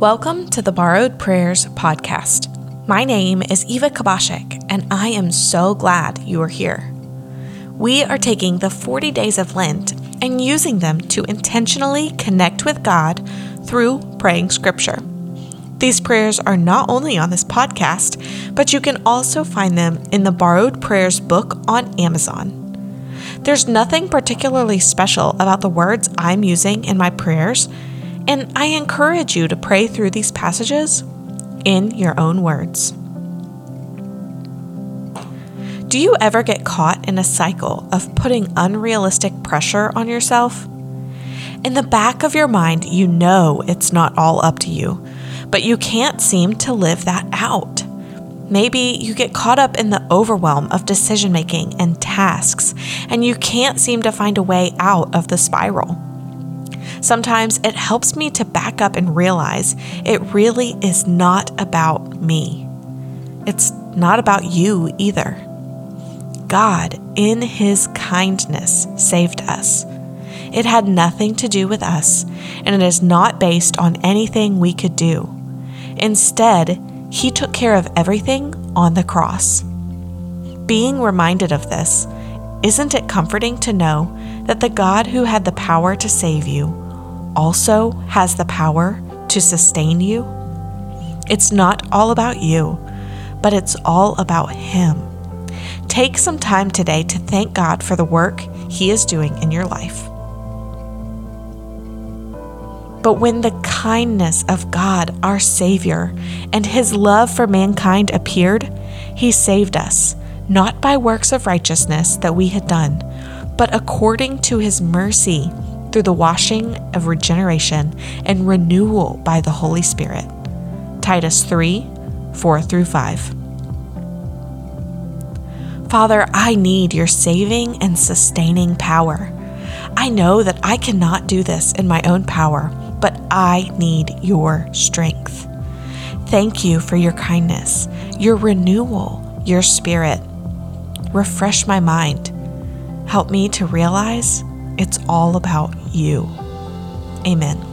Welcome to the Borrowed Prayers podcast. My name is Eva Kubasiak, and I am so glad you are here. We are taking the 40 days of Lent and using them to intentionally connect with God through praying scripture. These prayers are not only on this podcast, but you can also find them in the Borrowed Prayers book on Amazon. There's nothing particularly special about the words I'm using in my prayers and I encourage you to pray through these passages in your own words. Do you ever get caught in a cycle of putting unrealistic pressure on yourself? In the back of your mind, you know it's not all up to you, but you can't seem to live that out. Maybe you get caught up in the overwhelm of decision making and tasks, and you can't seem to find a way out of the spiral. Sometimes it helps me to back up and realize it really is not about me. It's not about you either. God, in His kindness, saved us. It had nothing to do with us, and it is not based on anything we could do. Instead, He took care of everything on the cross. Being reminded of this, isn't it comforting to know that the God who had the power to save you also has the power to sustain you? It's not all about you, but it's all about Him. Take some time today to thank God for the work He is doing in your life. But when the kindness of God, our Savior, and His love for mankind appeared, He saved us, not by works of righteousness that we had done, but according to His mercy through the washing of regeneration and renewal by the Holy Spirit. Titus 3 4 through 5. Father, I need your saving and sustaining power. I know that I cannot do this in my own power, but I need your strength. Thank you for your kindness, your renewal, your spirit. Refresh my mind. Help me to realize it's all about you. Amen.